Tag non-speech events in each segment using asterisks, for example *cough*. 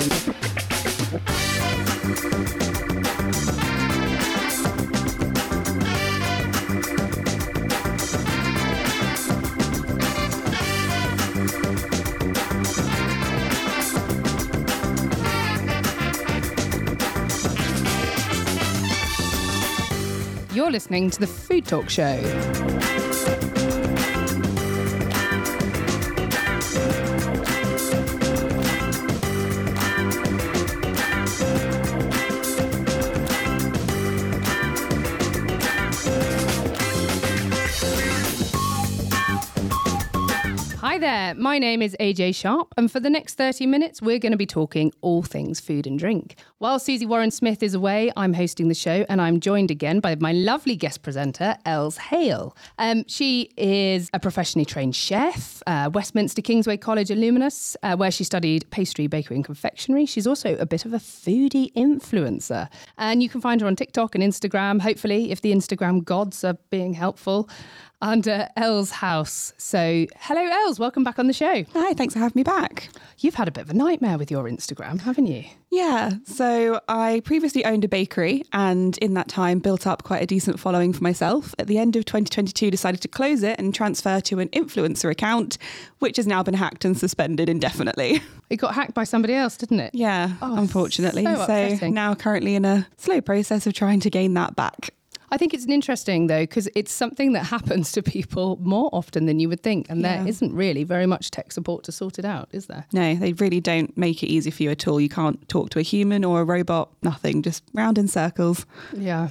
You're listening to the Food Talk Show. Hi my name is AJ Sharp, and for the next 30 minutes, we're going to be talking all things food and drink. While Susie Warren Smith is away, I'm hosting the show, and I'm joined again by my lovely guest presenter, Elles Hale. Um, she is a professionally trained chef, uh, Westminster Kingsway College alumnus, uh, where she studied pastry, bakery, and confectionery. She's also a bit of a foodie influencer, and you can find her on TikTok and Instagram, hopefully, if the Instagram gods are being helpful under Elle's House. So, hello, Elles. Welcome back on the show. Hi, thanks for having me back. You've had a bit of a nightmare with your Instagram, haven't you? Yeah, so I previously owned a bakery and in that time built up quite a decent following for myself. At the end of 2022, decided to close it and transfer to an influencer account, which has now been hacked and suspended indefinitely. *laughs* It got hacked by somebody else, didn't it? Yeah, Oh, unfortunately. so so now currently in a slow process of trying to gain that back. I think it's an interesting though because it's something that happens to people more often than you would think, and there Yeah. isn't really very much tech support to sort it out, is there? No, they really don't make it easy for you at all. You can't talk to a human or a robot, nothing, just round in circles. Yeah.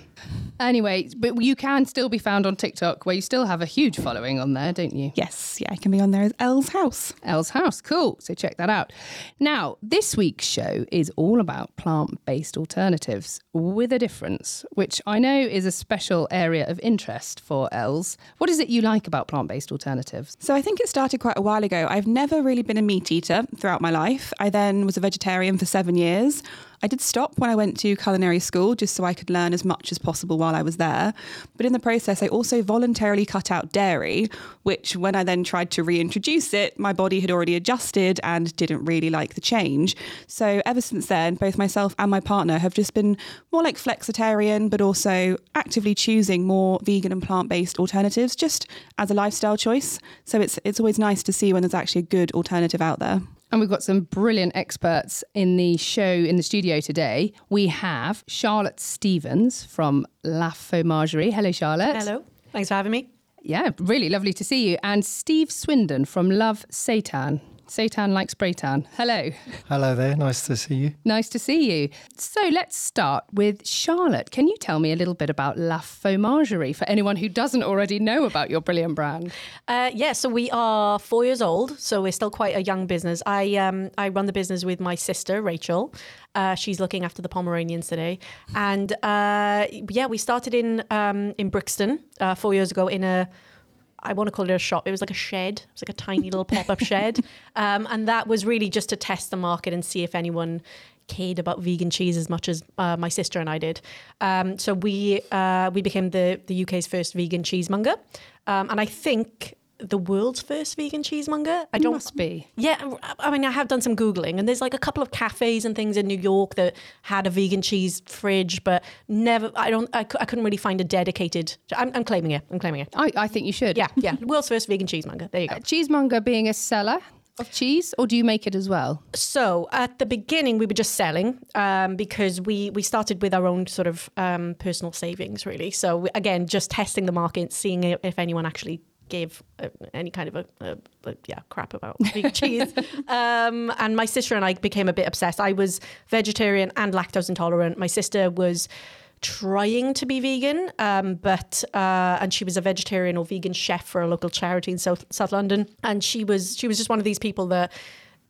Anyway, but you can still be found on TikTok, where you still have a huge following on there, don't you? Yes, yeah, I can be on there as Elle's house. Elle's House. Cool. So check that out. Now, this week's show is all about plant based alternatives with a difference, which I know is a special area of interest for Elles. What is it you like about plant based alternatives? So I think it started quite a while ago. I've never really been a meat eater throughout my life. I then was a vegetarian for seven years. I did stop when I went to culinary school just so I could learn as much as possible while I was there. But in the process, I also voluntarily cut out dairy, which when I then tried to reintroduce it, my body had already adjusted and didn't really like the change. So ever since then, both myself and my partner have just been more like flexitarian, but also actively choosing more vegan and plant-based alternatives just as a lifestyle choice. So it's it's always nice to see when there's actually a good alternative out there. And we've got some brilliant experts in the show in the studio today. We have Charlotte Stevens from La Fauxmagerie. Hello, Charlotte. Hello. Thanks for having me. Yeah, really lovely to see you. And Steve Swindon from Love Seitan. Seitan like spray tan. Hello. Hello there, nice to see you. Nice to see you. So let's start with Charlotte. Can you tell me a little bit about La Fauxmagerie for anyone who doesn't already know about your brilliant brand? Uh, yeah, so we are four years old, so we're still quite a young business. I um, I run the business with my sister Rachel. Uh, she's looking after the Pomeranians today, and uh, yeah, we started in um, in Brixton uh, four years ago in a. I want to call it a shop. It was like a shed. It was like a tiny little pop up shed. *laughs* Um, and that was really just to test the market and see if anyone cared about vegan cheese as much as uh, my sister and I did. Um, so we uh, we became the, the UK's first vegan cheesemonger. Um, and I think the world's first vegan cheesemonger. I don't Must be. yeah, I mean, I have done some Googling, and there's like a couple of cafes and things in New York that had a vegan cheese fridge, but never, I don't, I, I couldn't really find a dedicated, I'm, I'm claiming it, I'm claiming it. I, I think you should. Yeah, yeah, world's first vegan cheesemonger. There you go. Cheesemonger being a seller of cheese, or do you make it as well? So at the beginning, we were just selling um, because we we started with our own sort of um, personal savings, really. So again, just testing the market, seeing if anyone actually gave uh, any kind of a, a, a yeah crap about *laughs* vegan cheese. Um, and my sister and I became a bit obsessed. I was vegetarian and lactose intolerant. My sister was trying to be vegan, um, but uh, and she was a vegetarian or vegan chef for a local charity in South South London, and she was she was just one of these people that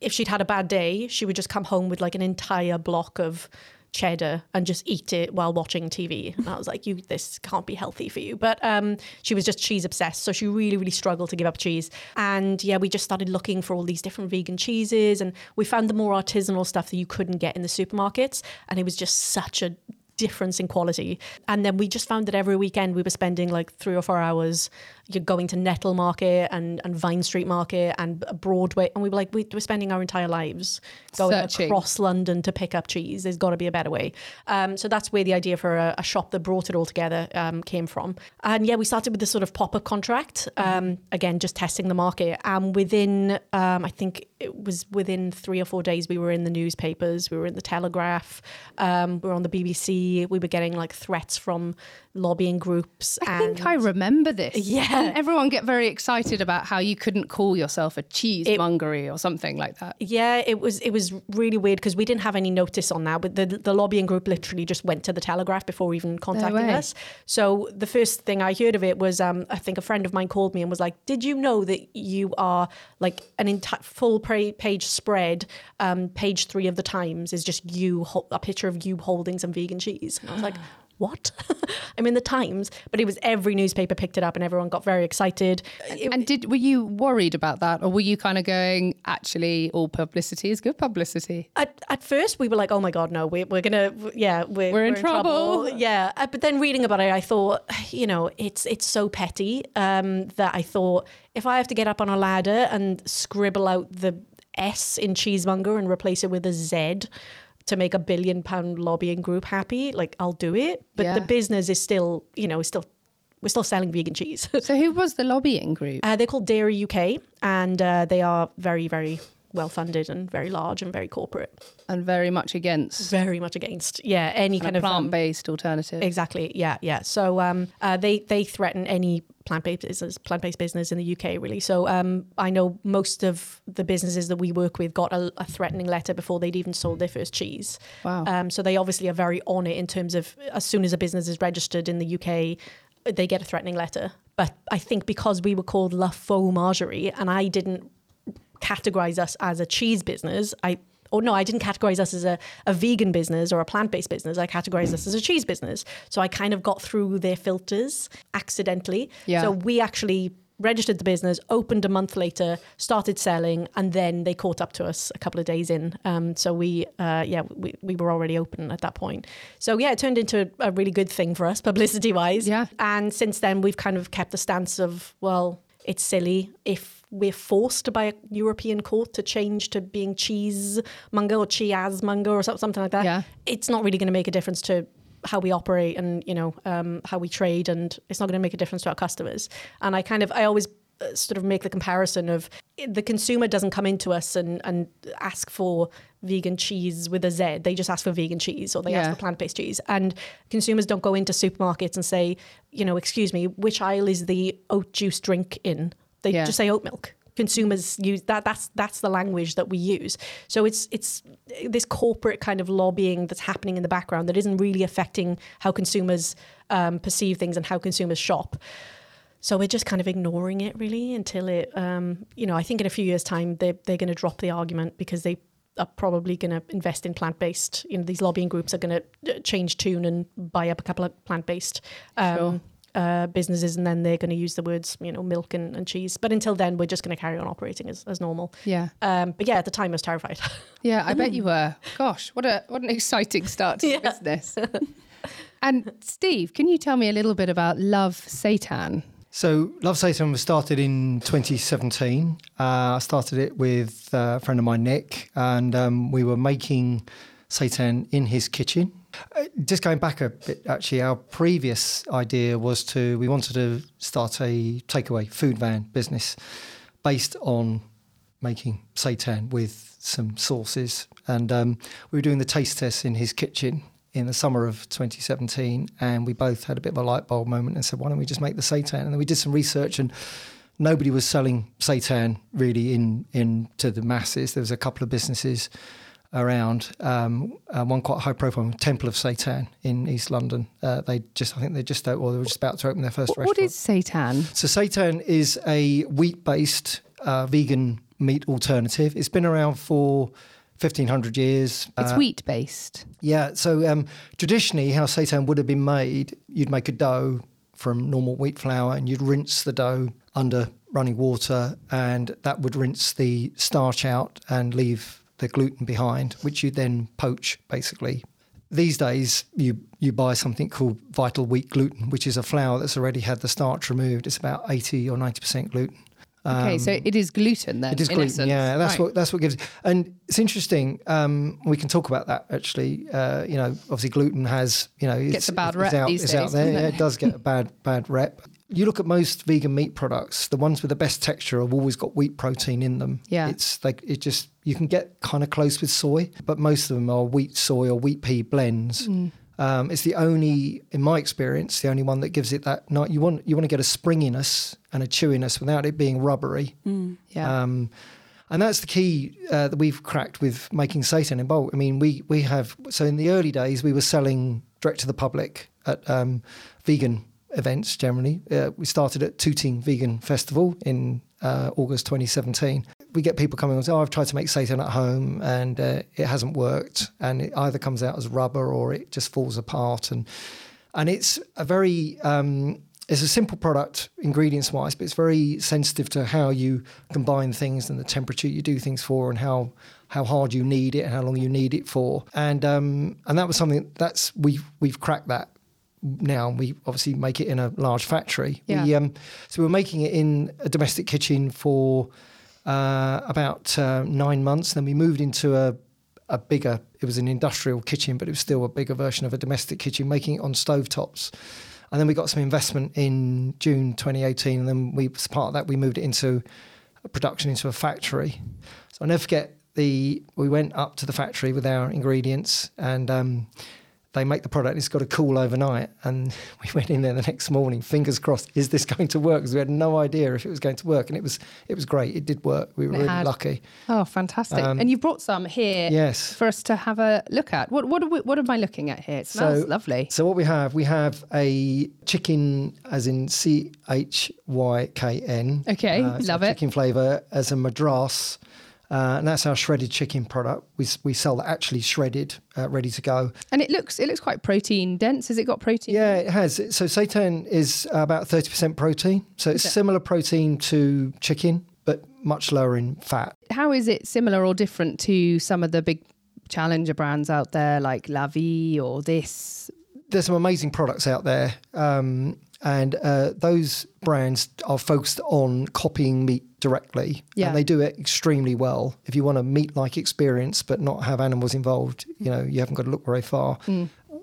if she'd had a bad day, she would just come home with like an entire block of cheddar and just eat it while watching TV. And I was like, you this can't be healthy for you. But um, she was just cheese obsessed. So she really, really struggled to give up cheese. And yeah, we just started looking for all these different vegan cheeses and we found the more artisanal stuff that you couldn't get in the supermarkets. And it was just such a difference in quality. And then we just found that every weekend we were spending like three or four hours, you're going to Netil Market and, and Vine Street Market and Broadway. And we were like, we, we're spending our entire lives going Searching. across London to pick up cheese. There's got to be a better way. Um, so that's where the idea for a, a shop that brought it all together um, came from. And yeah, we started with this sort of pop up contract. Um, again, just testing the market. And within, um, I think it was within three or four days, we were in the newspapers, we were in the Telegraph, um, we were on the BBC. We were getting like threats from lobbying groups. I think I remember this. Yeah. Didn't everyone get very excited about how you couldn't call yourself a cheesemongery or something like that. Yeah, it was it was really weird because we didn't have any notice on that. But the the lobbying group literally just went to the Telegraph before even contacting way. us. So the first thing I heard of it was um, I think a friend of mine called me and was like, "Did you know that you are like an entire full page spread? Um, page three of the Times is just you a picture of you holding some vegan cheese." And I was like. *gasps* *gasps* *gasps* What? *laughs* I'm in the Times, but it was every newspaper picked it up and everyone got very excited. It- And did were you worried about that, or were you kind of going, actually, all publicity is good publicity? At, at first, we were like, "Oh my god, no, we, we're gonna, yeah, we're, We're in trouble. *laughs* Yeah, uh, but then reading about it, I thought, you know, it's it's so petty um, that I thought if I have to get up on a ladder and scribble out the S in cheesemonger and replace it with a Z to make a billion pound lobbying group happy, like I'll do it. But Yeah. the business is still, you know, is still we're still selling vegan cheese. So who was the lobbying group? Uh, they're called Dairy UK, and uh, they are very, very well funded and very large and very corporate. And very much against Very much against, yeah, any kind of um, plant-based alternative. Exactly. Yeah. Yeah. So um, uh, they they threaten any plant-based business, plant-based business in the UK, really. So um, I know most of the businesses that we work with got a, a threatening letter before they'd even sold their first cheese. Wow. Um, so they obviously are very on it in terms of as soon as a business is registered in the UK, they get a threatening letter. But I think because we were called La Fauxmagerie and I didn't categorize us as a cheese business, I or no, I didn't categorize us as a, a vegan business or a plant based business. I categorized us as a cheese business. So I kind of got through their filters accidentally. Yeah. So we actually registered the business, opened a month later, started selling, and then they caught up to us a couple of days in. Um, so we, uh, yeah, we, we were already open at that point. So yeah, it turned into a, a really good thing for us, *laughs* publicity wise. Yeah. And since then, we've kind of kept the stance of, well, it's silly if we're forced by a European court to change to being cheesemonger or cheesemonger or something like that. Yeah. It's not really going to make a difference to how we operate and you know um, how we trade, and it's not going to make a difference to our customers. And I kind of I always sort of make the comparison of the consumer doesn't come into us and and ask for vegan cheese with a Z. They just ask for vegan cheese or they Yeah. ask for plant based cheese. And consumers don't go into supermarkets and say, you know, excuse me, which aisle is the oat juice drink in? They Yeah. just say oat milk. Consumers use that. That's that's the language that we use. So it's it's this corporate kind of lobbying that's happening in the background that isn't really affecting how consumers um, perceive things and how consumers shop. So we're just kind of ignoring it really until it, um, you know, I think in a few years' time they're, they're going to drop the argument because they are probably going to invest in plant based. You know, these lobbying groups are going to change tune and buy up a couple of plant based. Um, Sure. Uh, businesses and then they're going to use the words you know milk and, and cheese but until then we're just going to carry on operating as, as normal yeah. um, but yeah at the time I was terrified *laughs* Yeah, I bet you were. Gosh, what a what an exciting start to Yeah. business. and Steve, can you tell me a little bit about Love Seitan? So, Love Seitan was started in 2017. Uh, I started it with uh, a friend of mine, Nick, and um, we were making seitan in his kitchen. Uh, just going back a bit, actually, our previous idea was to, we wanted to start a takeaway food van business based on making seitan with some sauces. And um, we were doing the taste test in his kitchen in the summer of 2017. And we both had a bit of a light bulb moment and said, why don't we just make the seitan? And then we did some research and nobody was selling seitan really in, in to the masses. There was a couple of businesses around, um, uh, one quite high profile, Temple of Seitan in East London. Uh, they just, I think they just, or they were just about to open their first What restaurant. What is seitan? So seitan is a wheat-based uh, vegan meat alternative. It's been around for 1500 years. It's Uh, wheat based. Yeah. So um, traditionally, how seitan would have been made, you'd make a dough from normal wheat flour, and you'd rinse the dough under running water, and that would rinse the starch out and leave the gluten behind, which you then poach basically. these days, you you buy something called Vital Wheat Gluten, which is a flour that's already had the starch removed. It's about eighty or ninety percent gluten. Okay, so it is gluten then. Um, It is gluten, essence. yeah. That's Right. what that's what gives. And it's interesting. Um, we can talk about that actually. Uh, you know, obviously gluten has you know it's, Gets a bad rep out, these days, out there. doesn't Yeah, it? it does get a bad *laughs* bad rep. You look at most vegan meat products. The ones with the best texture have always got wheat protein in them. Yeah. it's like it just you can get kind of close with soy, but most of them are wheat soy or wheat pea blends. Mm. Um, it's the only, in my experience, the only one that gives it that. Night you want you want to get a springiness and a chewiness without it being rubbery. Yeah. Um, and that's the key uh, that we've cracked with making seitan in bulk. I mean, we we have so in the early days we were selling direct to the public at um, vegan events. Generally, uh, we started at Tooting Vegan Festival in uh, August 2017. We get people coming and say, "Oh, I've tried to make seitan at home and uh, it hasn't worked, and it either comes out as rubber or it just falls apart." And and it's a very um, it's a simple product ingredients wise, but it's very sensitive to how you combine things and the temperature you do things for, and how how hard you knead it and how long you knead it for. And um, and that was something that's we've we've cracked that now. We obviously make it in a large factory. Yeah. We, um, so we're making it in a domestic kitchen for uh, about uh, nine months. Then we moved into a a bigger. It was an industrial kitchen, but it was still a bigger version of a domestic kitchen, making it on stovetops. And then we got some investment in June 2018, and then we, as part of that, we moved it into production into a factory. So I'll never forget the. We went up to the factory with our ingredients, and um, they make the product. It's got to cool overnight, and *laughs* we went in there the next morning. Fingers crossed, is this *laughs* going to work? Because we had no idea if it was going to work, and it was. It was great. It did work. We were It really had. lucky. oh, fantastic! um, and you've brought some here Yes. for us to have a look at. What what are we, what am I looking at here? It smells lovely. So what we have, we have a chicken, as in C H Y K N. Okay, uh, so love it. Chicken flavour as a madras, uh, and that's our shredded chicken product. We we sell that actually shredded, uh, ready to go. And it looks it looks quite protein dense. Has it got protein? Yeah, it has. So seitan is about thirty percent protein. So it's Okay. similar protein to chicken, but much lower in fat. How is it similar or different to some of the big challenger brands out there like La Vie or this? there's some amazing products out there, um, and uh, those brands are focused on copying meat directly, Yeah. and they do it extremely well. If you want a meat-like experience but not have animals involved, you know you haven't got to look very far.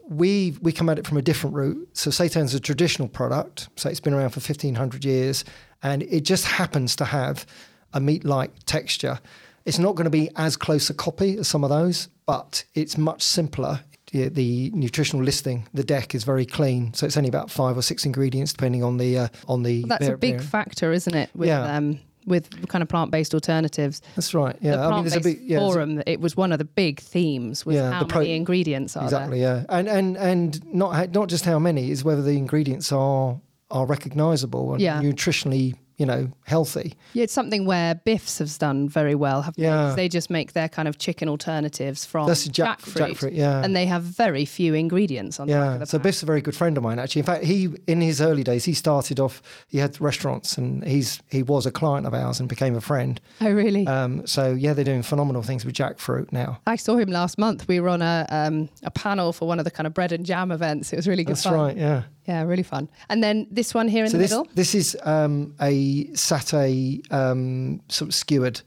We we come at it from a different route. So seitan's a traditional product, so it's been around for 1500 years, and it just happens to have a meat-like texture. It's not going to be as close a copy as some of those, but it's much simpler. The, the nutritional listing, the deck is very clean, so it's only about five or six ingredients, depending on the uh, on the. That's a big factor, isn't it? With Yeah. um, with kind of plant based alternatives. That's right. Yeah, the I mean, plant there's based a big yeah, forum. it was one of the big themes. Was Yeah, how the pro- many ingredients are exactly. there? Yeah, and and and not not just how many is whether the ingredients are are recognisable and Yeah. nutritionally, you know, healthy. Yeah, it's something where Biffs has done very well. Haven't Yeah. they just make their kind of chicken alternatives from That's jack- jackfruit, yeah. and they have very few ingredients on the Yeah, so pack. Biff's a very good friend of mine. Actually, in fact, he in his early days he started off. He had restaurants, and he's he was a client of ours and became a friend. Oh, really? Um, so yeah, they're doing phenomenal things with jackfruit now. I saw him last month. We were on a um, a panel for one of the kind of bread and jam events. It was really good That's fun. right. Yeah. Yeah, really fun. And then this one here in so the this middle. this is um, a satay um, sort of skewered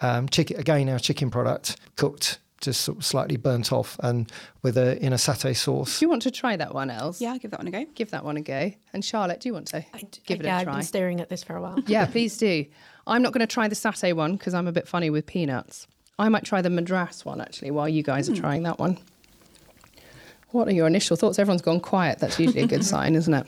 um, chicken. Again, our chicken product cooked, just sort of slightly burnt off, and with a in a satay sauce. Do you want to try that one, Elles? Yeah, give that one a go. Give that one a go. And Charlotte, do you want to give it yeah, I've been staring at this for a while. yeah, please do. I'm not going to try the satay one because I'm a bit funny with peanuts. I might try the madras one actually while you guys are trying that one. What are your initial thoughts? Everyone's gone quiet. That's usually a good *laughs* sign, isn't it?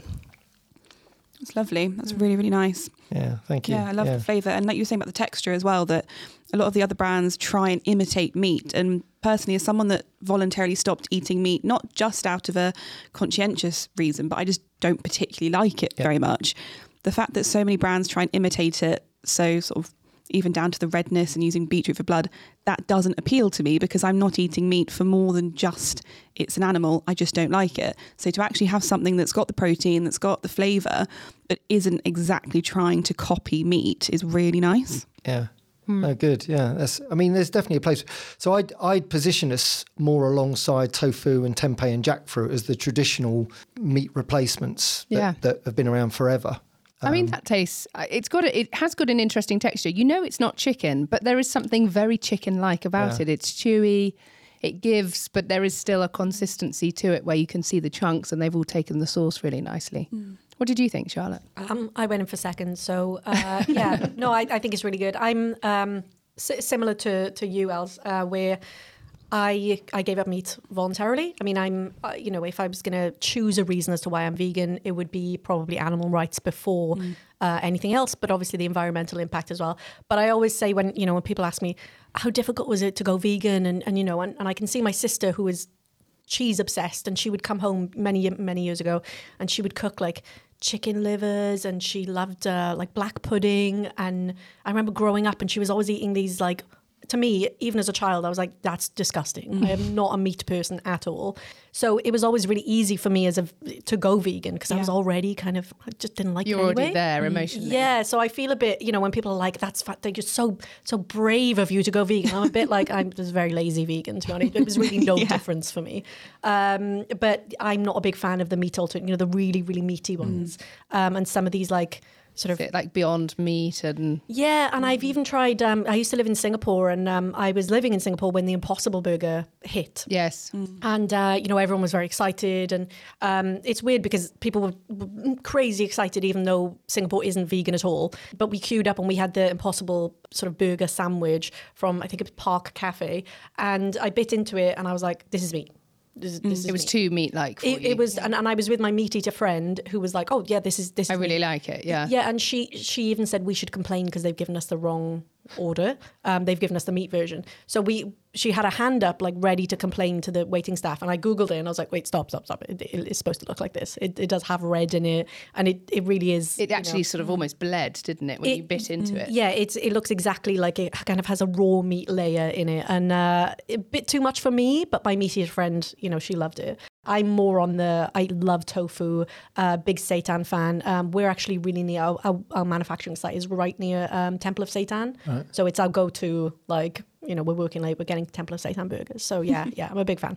It's lovely. That's really, really nice. Yeah. Thank you. Yeah, I love the flavour. And like you were saying about the texture as well, that a lot of the other brands try and imitate meat. And personally, as someone that voluntarily stopped eating meat, not just out of a conscientious reason, but I just don't particularly like it Yeah. very much. The fact that so many brands try and imitate it, so sort of even down to the redness and using beetroot for blood, that doesn't appeal to me because I'm not eating meat for more than just it's an animal. I just don't like it. So to actually have something that's got the protein, that's got the flavour, but isn't exactly trying to copy meat is really nice. Yeah. Oh, good. Yeah, that's. I mean, there's definitely a place. So I'd I'd position us more alongside tofu and tempeh and jackfruit as the traditional meat replacements that, Yeah. that have been around forever. I mean, that tastes. uh, It's got. A, it has got an interesting texture. You know, it's not chicken, but there is something very chicken-like about Yeah. it. It's chewy. It gives, but there is still a consistency to it where you can see the chunks, and they've all taken the sauce really nicely. What did you think, Charlotte? Um, I went in for second, so uh, yeah, *laughs* no, I, I think it's really good. I'm um, s- similar to to you, Elles, uh, where I I gave up meat voluntarily. I mean, I'm uh, you know, if I was going to choose a reason as to why I'm vegan, it would be probably animal rights before uh, anything else, but obviously the environmental impact as well. But I always say when you know when people ask me how difficult was it to go vegan, and and you know, and, and I can see my sister who is cheese obsessed and she would come home many many years ago and she would cook like chicken livers and she loved uh, like black pudding and i remember growing up and she was always eating these like to me even as a child i was like that's disgusting i am not a meat person at all so it was always really easy for me as a to go vegan because i was already kind of i just didn't like You're already anyway. there emotionally. Yeah, so I feel a bit, you know, when people are like, "That's fat," they're just so so brave of you to go vegan. I'm a bit like I'm just very lazy vegan. To be honest, it was really no *laughs* Yeah. difference for me. Um, but I'm not a big fan of the meat alternative, you know, the really really meaty ones, um, and some of these like sort of like Beyond Meat and yeah, and I've even tried. Um, I used to live in Singapore, and um, I was living in Singapore when the Impossible Burger hit. yes, And uh, you know everyone was very excited, and um, it's weird because people were were crazy excited, even though Singapore isn't vegan at all. But we queued up and we had the Impossible sort of burger sandwich from I think it was Park Cafe, and I bit into it, and I was like, "This is meat. This, is- this mm. is it was meat." too meat-like. It, it was, and, and I was with my meat eater friend who was like, "Oh yeah, this is this." I really meat." like it. Yeah. Yeah, and she she even said we should complain because they've given us the wrong order. Um, they've given us the meat version. So we she had a hand up like ready to complain to the waiting staff, and I googled it and I was like, wait, stop, stop, stop! It, it- it's supposed to look like this. It, it does have red in it, and it, it really is. It you actually know- sort of almost bled, didn't it, when you bit into it? yeah, it's it looks exactly like it kind of has a raw meat layer in it, and uh, a bit too much for me. But my meat eater friend, you know, she loved it. I'm more on the I love tofu, uh, big seitan fan. Um, we're actually really near our, our, our manufacturing site is right near um, Temple of Seitan, so it's our go-to. Like you know, we're working late, we're getting Temple of Seitan burgers. So yeah, *laughs* yeah, I'm a big fan.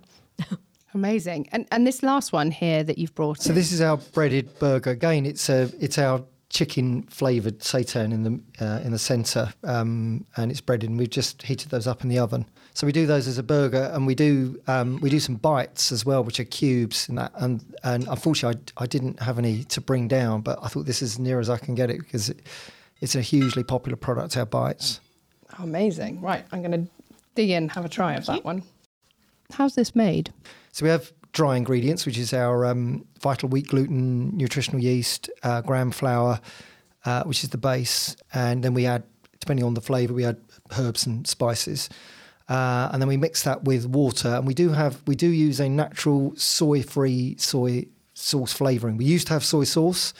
Amazing. And and this last one here that you've brought. So in, this is our breaded burger. Again, it's a it's our chicken flavored seitan in the uh, in the centre, um, and it's breaded. And we've just heated those up in the oven. So we do those as a burger, and we do um, we do some bites as well, which are cubes in that. And and unfortunately, I, I didn't have any to bring down, but I thought this is as near as I can get it because it, it's a hugely popular product. Our bites. Oh, amazing. Right, I'm going to dig in, have a try of that one. How's this made? So we have dry ingredients, which is our um, vital wheat gluten, nutritional yeast, uh, gram flour, uh, which is the base, and then we add, depending on the flavour, we add herbs and spices, uh, and then we mix that with water. And we do have we do use a natural soy-free soy sauce flavouring. We used to have soy sauce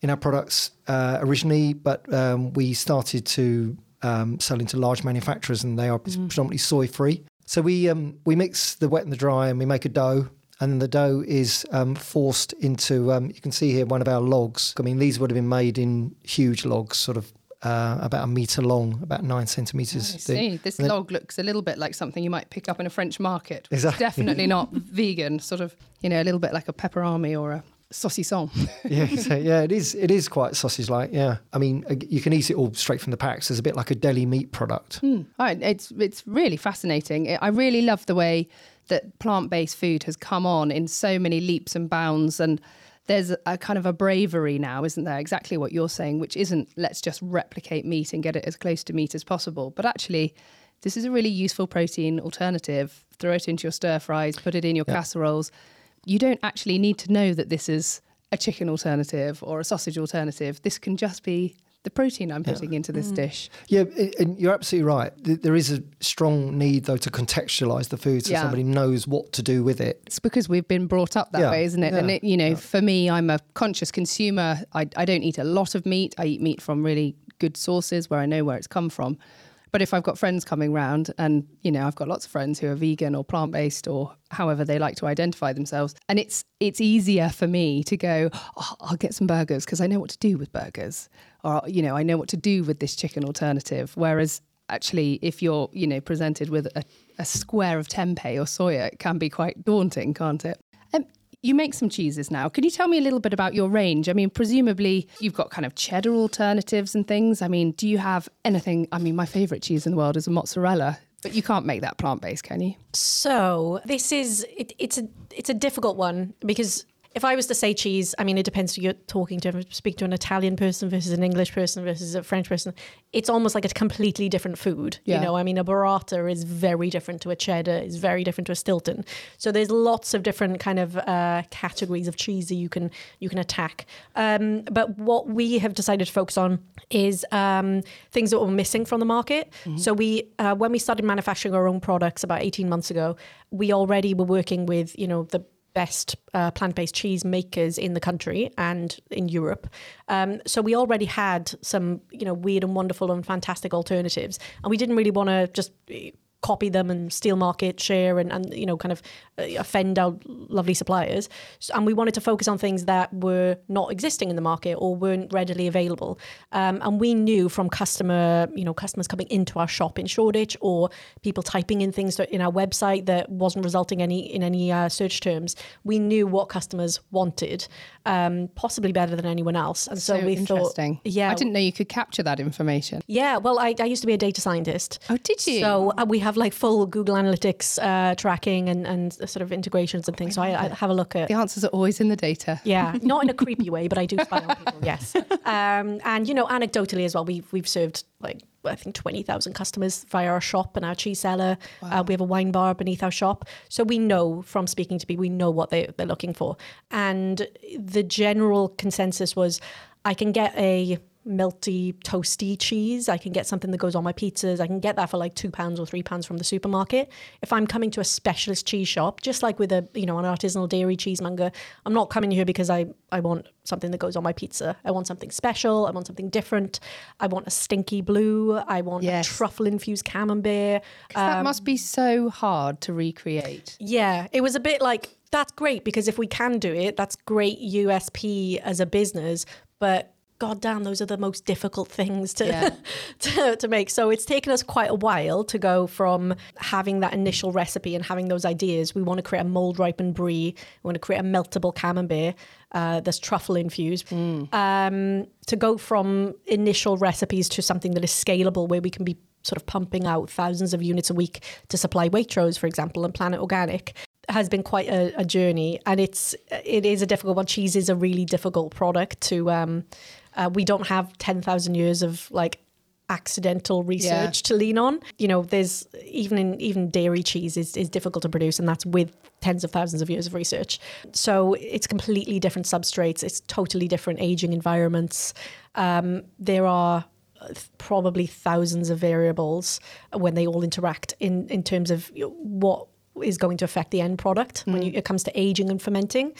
in our products uh, originally, but um, we started to um, sell into large manufacturers, and they are predominantly soy-free. So we um, we mix the wet and the dry, and we make a dough. And the dough is um, forced into. Um, you can see here one of our logs. I mean, these would have been made in huge logs, sort of uh, about a meter long, about nine centimeters. I thick. see. This then- log looks a little bit like something you might pick up in a French market. It's Exactly. definitely not *laughs* vegan, sort of, you know, a little bit like a pepperami or a saucisson. *laughs* yeah, so, yeah, it is. It is quite sausage-like. Yeah, I mean, uh, you can eat it all straight from the packs. It's a bit like a deli meat product. Oh, it's it's really fascinating. I really love the way that plant-based food has come on in so many leaps and bounds and there's a, a kind of a bravery now, isn't there? Exactly what you're saying, which isn't let's just replicate meat and get it as close to meat as possible, but actually this is a really useful protein alternative. Throw it into your stir fries, put it in your casseroles. You don't actually need to know that this is a chicken alternative or a sausage alternative. This can just be the protein I'm putting into this mm. dish. Yeah, and you're absolutely right. There is a strong need, though, to contextualise the food so Yeah. somebody knows what to do with it. it's because we've been brought up that Yeah, way, isn't it? And it, you know, for me, I'm a conscious consumer. I, I don't eat a lot of meat. I eat meat from really good sources where I know where it's come from. But if I've got friends coming round, and you know, I've got lots of friends who are vegan or plant based or however they like to identify themselves, and it's it's easier for me to go, oh, I'll get some burgers because I know what to do with burgers, or you know, I know what to do with this chicken alternative. Whereas actually, if you're, you know, presented with a, a square of tempeh or soya, it can be quite daunting, can't it? You make some cheeses now. Can you tell me a little bit about your range? I mean, presumably you've got kind of cheddar alternatives and things. I mean, do you have anything? I mean, my favourite cheese in the world is a mozzarella, but you can't make that plant based, can you? So this is it, it's a it's a difficult one because if I was to say cheese, I mean, it depends who you're talking to. Speak to an Italian person versus an English person versus a French person. It's almost like a completely different food. Yeah. You know, I mean, a burrata is very different to a cheddar, is very different to a Stilton. So there's lots of different kind of uh, categories of cheese that you can you can attack. Um, but what we have decided to focus on is um, things that were missing from the market. So we, uh, when we started manufacturing our own products about 18 months ago, we already were working with you know the best uh, plant-based cheese makers in the country and in Europe. Um, so we already had some, you know, weird and wonderful and fantastic alternatives, and we didn't really want to just copy them and steal market share and, and you know kind of uh, offend our lovely suppliers and we wanted to focus on things that were not existing in the market or weren't readily available um, and we knew from customer you know customers coming into our shop in Shoreditch or people typing in things in our website that wasn't resulting any in any uh, search terms we knew what customers wanted um, possibly better than anyone else and so, we interesting. thought yeah I didn't know you could capture that information. yeah well I, I used to be a data scientist Oh, did you? so uh, we have like full Google Analytics uh, tracking and, and sort of integrations and things. So I, I have a look at. the answers are always in the data. Yeah, *laughs* not in a creepy way, but I do spy on people. Yes, *laughs* um, and you know, anecdotally as well, we've we've served like I think twenty thousand customers via our shop and our cheese cellar. Uh, we have a wine bar beneath our shop, so we know from speaking to people, we know what they they're looking for. And the general consensus was, I can get a melty, toasty cheese. I can get something that goes on my pizzas. I can get that for like two pounds or three pounds from the supermarket. If I'm coming to a specialist cheese shop, just like with a you know an artisanal dairy cheesemonger, I'm not coming here because I I want something that goes on my pizza. I want something special. I want something different. I want a stinky blue. I want Yes. a truffle infused camembert. 'Cause that must be um, so hard to recreate. Yeah, it was a bit like that's great because if we can do it, that's great USP as a business. But god damn, those are the most difficult things to, Yeah. *laughs* to to make. So it's taken us quite a while to go from having that initial recipe and having those ideas. We want to create a mold ripened brie. We want to create a meltable camembert uh, that's truffle infused. Um, to go from initial recipes to something that is scalable, where we can be sort of pumping out thousands of units a week to supply Waitrose, for example, and Planet Organic has been quite a, a journey and it's it is a difficult one cheese is a really difficult product to um uh, we don't have 10,000 years of like accidental research to lean on. You know there's even in even dairy cheese is, is difficult to produce and that's with tens of thousands of years of research. So it's completely different substrates. It's totally different aging environments. Um, there are probably thousands of variables when they all interact in in terms of what is going to affect the end product when you, it comes to aging and fermenting.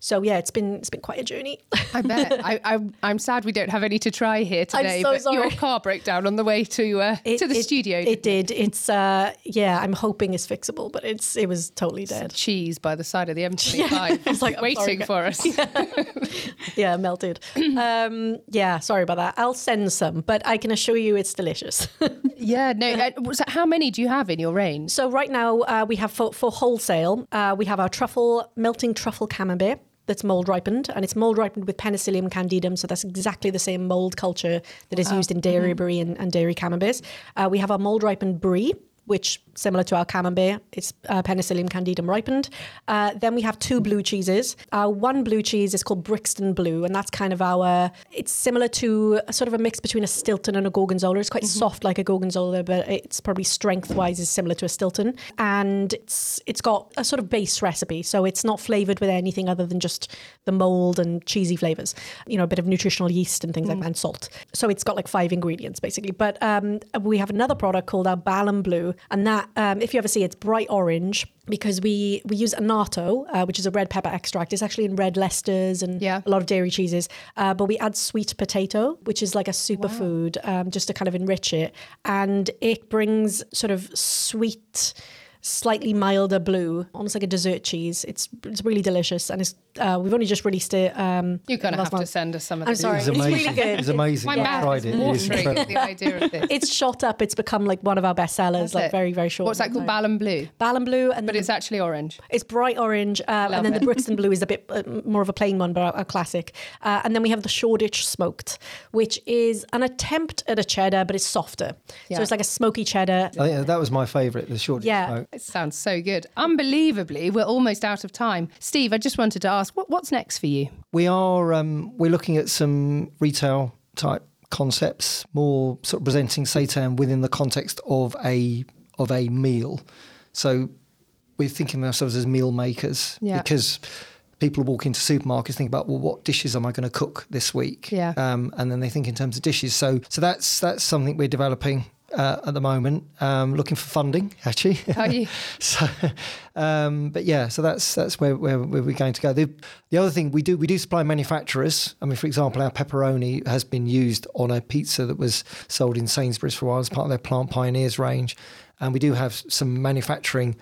So yeah, it's been it's been quite a journey. *laughs* I bet. I, I'm sad we don't have any to try here I'm today. so but your car broke down on the way to uh, It- to the it- studio. It did. It's uh yeah, I'm hoping it's fixable, but it's it was totally dead. cheese by the side of the M25, *laughs* It's like, waiting sorry, for us. *laughs* Yeah, melted. *clears throat* um yeah, sorry about that. I'll send some, but I can assure you it's delicious. Yeah, no. Uh, so how many do you have in your range? So right now uh, we have for, for wholesale, uh, we have our truffle melting truffle camembert that's mold ripened, and it's mold ripened with Penicillium candidum. So that's exactly the same mold culture that is used in dairy brie and, and dairy camemberts. Uh, we have our mold ripened brie. Which similar to our camembert, it's uh, Penicillium candidum ripened. Uh, then we have two blue cheeses. Our one blue cheese is called Brixton Blue, and that's kind of our. It's similar to a sort of a mix between a Stilton and a Gorgonzola. It's quite soft like a Gorgonzola, but it's probably strength wise is similar to a Stilton. And it's it's got a sort of base recipe, so it's not flavored with anything other than just the mold and cheesy flavors. You know, a bit of nutritional yeast and things like that, and salt. So it's got like five ingredients basically. But um, we have another product called our Ballon Blue, and that um, if you ever see, it's bright orange because we we use annatto, uh, which is a red pepper extract. It's actually in red Leicesters and Yeah. a lot of dairy cheeses. Uh, but we add sweet potato, which is like a superfood, um, just to kind of enrich it, and it brings sort of sweet. Slightly milder blue, almost like a dessert cheese. It's it's really delicious, and it's uh, we've only just released it. Um, You're going to last have to send us some of I'm this. sorry. It was It's really amazing. good. It was amazing. My I mouth tried is it. It watering incredible. the idea of this. It's shot up. It's become like one of our best sellers, Is like it? very very short. What's that called? Ballon Blue. Ballon blue, and But it's actually orange. It's bright orange, uh, and then it. the Brixton blue is a bit uh, more of a plain one, but a, a classic. Uh, and then we have the Shoreditch smoked, which is an attempt at a cheddar, but it's softer. Yeah. So it's like a smoky cheddar. I think that was my favourite, the short Yeah. smoke. It sounds so good. Unbelievably, we're almost out of time. Steve, I just wanted to ask, what, what's next for you? We are um, we're looking at some retail type concepts, more sort of presenting seitan within the context of a of a meal. So we're thinking of ourselves as meal makers Yeah. because people walk into supermarkets think about well what dishes am I going to cook this week Yeah. um, and then they think in terms of dishes so so that's that's something we're developing uh, at the moment um, looking for funding actually Are you? *laughs* so, um, but yeah, so that's that's where, where, where we're going to go. The, the other thing we do we do supply manufacturers. I mean, for example, our pepperoni has been used on a pizza that was sold in Sainsbury's for a while as part of their Plant Pioneers range, and we do have some manufacturing.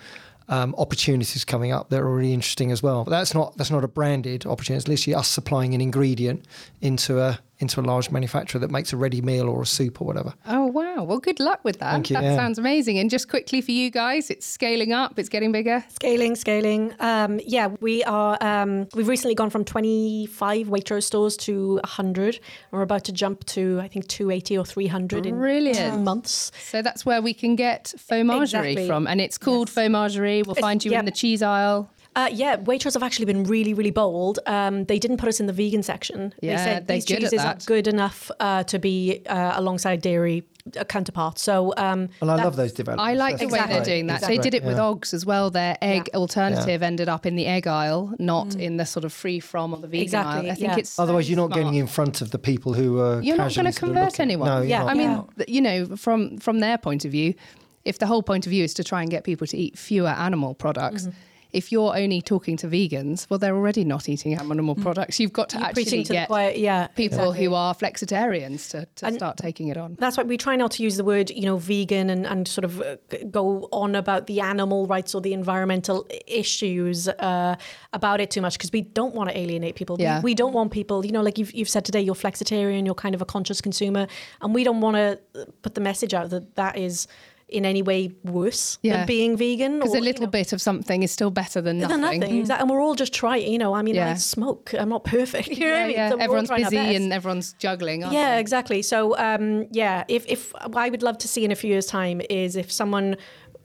Um, opportunities coming up that are really interesting as well, but that's not that's not a branded opportunity. It's literally us supplying an ingredient into a into a large manufacturer that makes a ready meal or a soup or whatever. Oh, wow. Well, good luck with that. Thank you, That yeah. sounds amazing. And just quickly for you guys, it's scaling up, it's getting bigger. Scaling, scaling. Um, yeah, we are. Um, we've recently gone from 25 Waitrose stores to 100. We're about to jump to I think 280 or 300 in Brilliant. two months. So that's where we can get Fauxmagerie Exactly. from. And it's called Fauxmagerie. We'll find you in the cheese aisle. Uh, yeah, Waitrose have actually been really, really bold. Um, they didn't put us in the vegan section. Yeah, they said they're these good cheeses are good enough uh, to be uh, alongside dairy uh, counterparts. So, um, And I love those developments. I like the That's way Exactly. they're doing that. That's They did it with yeah. Oggs as well. Their egg Yeah. alternative ended up in the egg aisle, not in the sort of free from or the vegan Exactly, aisle. I think yeah. it's so Otherwise, you're not smart. getting in front of the people who are. You're not going to convert anyone. No, you're Yeah. not. I mean, Yeah. you know, from from their point of view, if the whole point of view is to try and get people to eat fewer animal products. Mm-hmm. If you're only talking to vegans, well, they're already not eating animal products. You've got to Mm. you're actually to get choir. Yeah, people exactly. who are flexitarians to, to And- start taking it on. That's why we try not to use the word, you know, vegan and, and sort of uh, go on about the animal rights or the environmental issues uh, about it too much because we don't want to alienate people. We- Yeah. We, don't want people, you know, like you've, you've said today, you're flexitarian, you're kind of a conscious consumer, and we don't want to put the message out that that is in any way worse Yeah. than being vegan. Because a you little know, bit of something is still better than nothing. than nothing. Exactly. And we're all just trying, you know, I mean, Yeah. I smoke. I'm not perfect. *laughs* You know Yeah, I mean? yeah. So Everyone's busy and everyone's juggling. Aren't Yeah, they? exactly. So, um, yeah, if, if what I would love to see in a few years' time is if someone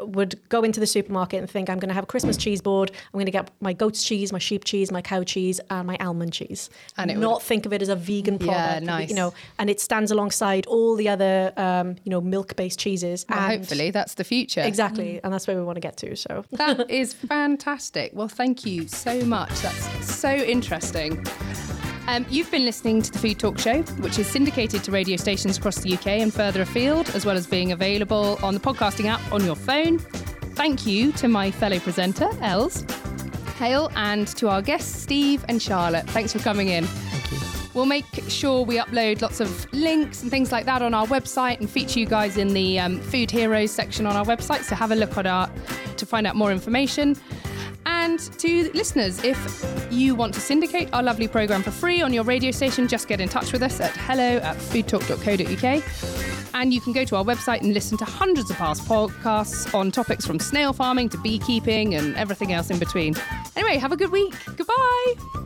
would go into the supermarket and think, I'm going to have a Christmas cheese board. I'm going to get my goat's cheese, my sheep cheese, my cow cheese, and my almond cheese. And it would- not think of it as a vegan product. Yeah, product. nice. You know, and it stands alongside all the other, um, you know, milk-based cheeses. Well, and hopefully, that's the future. exactly, and that's where we want to get to. So. *laughs* That is fantastic. Well, thank you so much. That's so interesting. Um, you've been listening to the Food Talk Show, which is syndicated to radio stations across the UK and further afield, as well as being available on the podcasting app on your phone. Thank you to my fellow presenter, Elles, Hale, and to our guests, Steve and Charlotte. Thanks for coming in. Thank you. We'll make sure we upload lots of links and things like that on our website and feature you guys in the um, Food Heroes section on our website. So have a look at our to find out more information. And to listeners, if you want to syndicate our lovely program for free on your radio station, just get in touch with us at hello at foodtalk.co.uk. And you can go to our website and listen to hundreds of past podcasts on topics from snail farming to beekeeping and everything else in between. Anyway, have a good week. Goodbye.